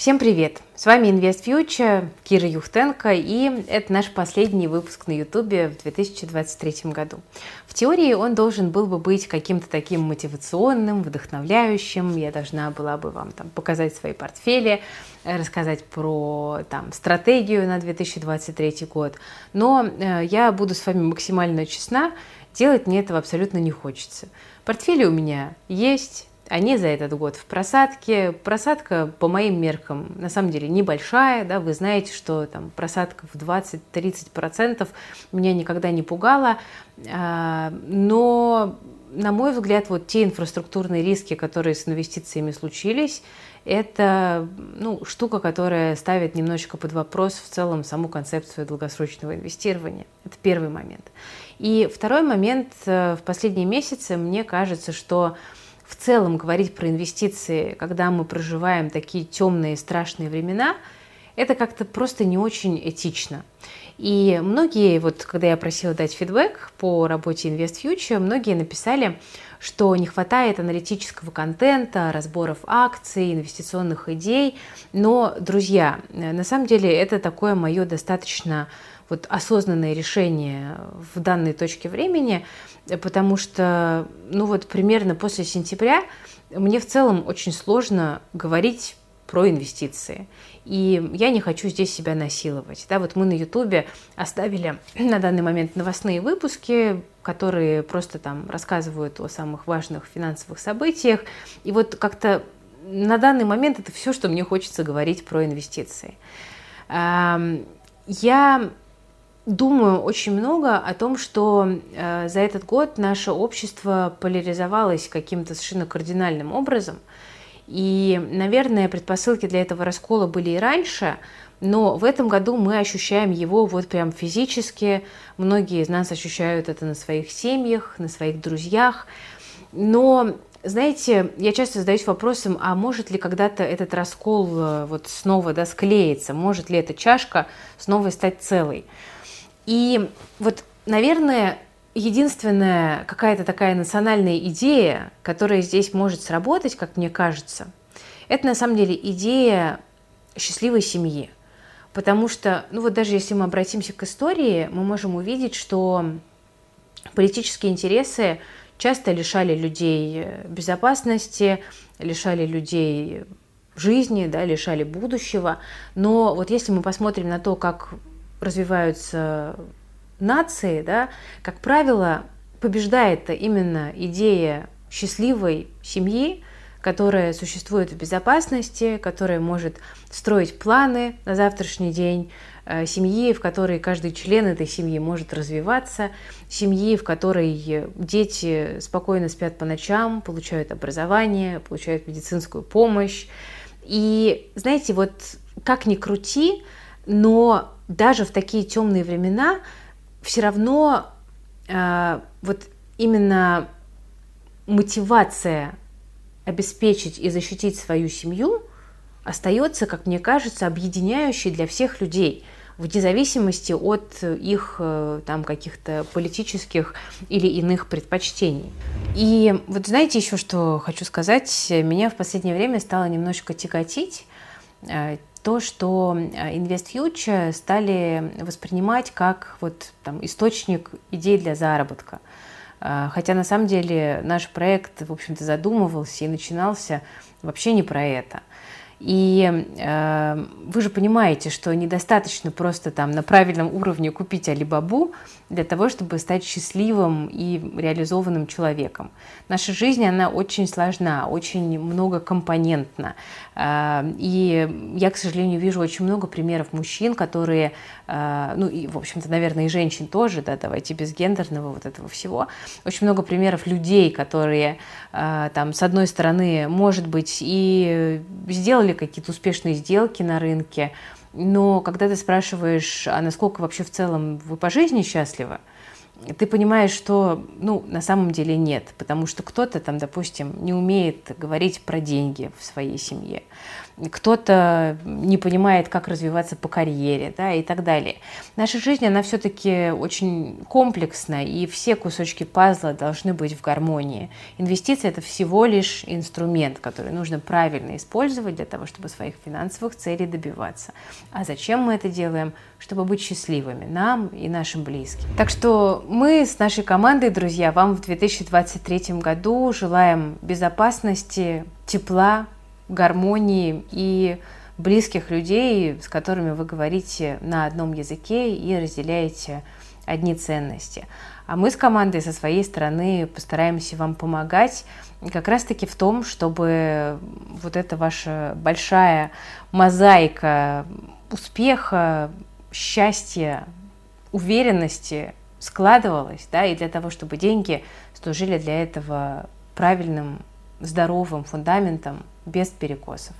Всем привет! С вами Invest Future, Кира Юхтенко, и это наш последний выпуск на YouTube в 2023 году. В теории он должен был бы быть каким-то таким мотивационным, вдохновляющим. Я должна была бы вам там показать свои портфели, рассказать про там, стратегию на 2023 год. Но э, я буду с вами максимально честна, делать мне этого абсолютно не хочется. Портфели у меня есть, они за этот год в просадке. Просадка, по моим меркам, на самом деле небольшая. Да? Вы знаете, что там просадка в 20-30% меня никогда не пугала. А, но, на мой взгляд, вот те инфраструктурные риски, которые с инвестициями случились, это ну, штука, которая ставит немножечко под вопрос в целом саму концепцию долгосрочного инвестирования. Это первый момент. И второй момент, э, в последние месяцы мне кажется, что в целом говорить про инвестиции, когда мы проживаем такие темные страшные времена, это как-то просто не очень этично. И многие, вот когда я просила дать фидбэк по работе Invest Future, многие написали, что не хватает аналитического контента, разборов акций, инвестиционных идей. Но, друзья, на самом деле это такое мое достаточно вот осознанное решение в данной точке времени, потому что, ну вот примерно после сентября мне в целом очень сложно говорить про инвестиции. И я не хочу здесь себя насиловать. Да, вот мы на Ютубе оставили на данный момент новостные выпуски, которые просто там рассказывают о самых важных финансовых событиях. И вот как-то на данный момент это все, что мне хочется говорить про инвестиции. Я думаю очень много о том, что э, за этот год наше общество поляризовалось каким-то совершенно кардинальным образом. И, наверное, предпосылки для этого раскола были и раньше, но в этом году мы ощущаем его вот прям физически. Многие из нас ощущают это на своих семьях, на своих друзьях. Но знаете, я часто задаюсь вопросом, а может ли когда-то этот раскол э, вот снова да, склеиться? Может ли эта чашка снова стать целой? И вот, наверное, единственная какая-то такая национальная идея, которая здесь может сработать, как мне кажется, это на самом деле идея счастливой семьи. Потому что, ну вот даже если мы обратимся к истории, мы можем увидеть, что политические интересы часто лишали людей безопасности, лишали людей жизни, да, лишали будущего. Но вот если мы посмотрим на то, как развиваются нации, да, как правило, побеждает именно идея счастливой семьи, которая существует в безопасности, которая может строить планы на завтрашний день, э, семьи, в которой каждый член этой семьи может развиваться, семьи, в которой дети спокойно спят по ночам, получают образование, получают медицинскую помощь. И знаете, вот как ни крути, но даже в такие темные времена все равно э, вот именно мотивация обеспечить и защитить свою семью остается, как мне кажется, объединяющей для всех людей вне зависимости от их э, там каких-то политических или иных предпочтений. И вот знаете еще, что хочу сказать, меня в последнее время стало немножко тяготить э, то, что э, InvestFuture стали воспринимать как вот, там, источник идей для заработка. Э, хотя на самом деле наш проект, в общем-то, задумывался и начинался вообще не про это. И э, вы же понимаете, что недостаточно просто там на правильном уровне купить Алибабу для того, чтобы стать счастливым и реализованным человеком. Наша жизнь, она очень сложна, очень многокомпонентна. Э, и я, к сожалению, вижу очень много примеров мужчин, которые, э, ну и, в общем-то, наверное, и женщин тоже, да, давайте без гендерного вот этого всего. Очень много примеров людей, которые э, там, с одной стороны, может быть, и сделали делали какие-то успешные сделки на рынке, но когда ты спрашиваешь, а насколько вообще в целом вы по жизни счастливы, ты понимаешь, что, ну, на самом деле нет, потому что кто-то там, допустим, не умеет говорить про деньги в своей семье. Кто-то не понимает, как развиваться по карьере, да, и так далее. Наша жизнь, она все-таки очень комплексна, и все кусочки пазла должны быть в гармонии. Инвестиции – это всего лишь инструмент, который нужно правильно использовать для того, чтобы своих финансовых целей добиваться. А зачем мы это делаем? Чтобы быть счастливыми, нам и нашим близким. Так что мы с нашей командой, друзья, вам в 2023 году желаем безопасности, тепла, гармонии и близких людей, с которыми вы говорите на одном языке и разделяете одни ценности. А мы с командой со своей стороны постараемся вам помогать как раз-таки в том, чтобы вот эта ваша большая мозаика успеха, счастья, уверенности складывалась, да, и для того, чтобы деньги служили для этого правильным, здоровым фундаментом без перекосов.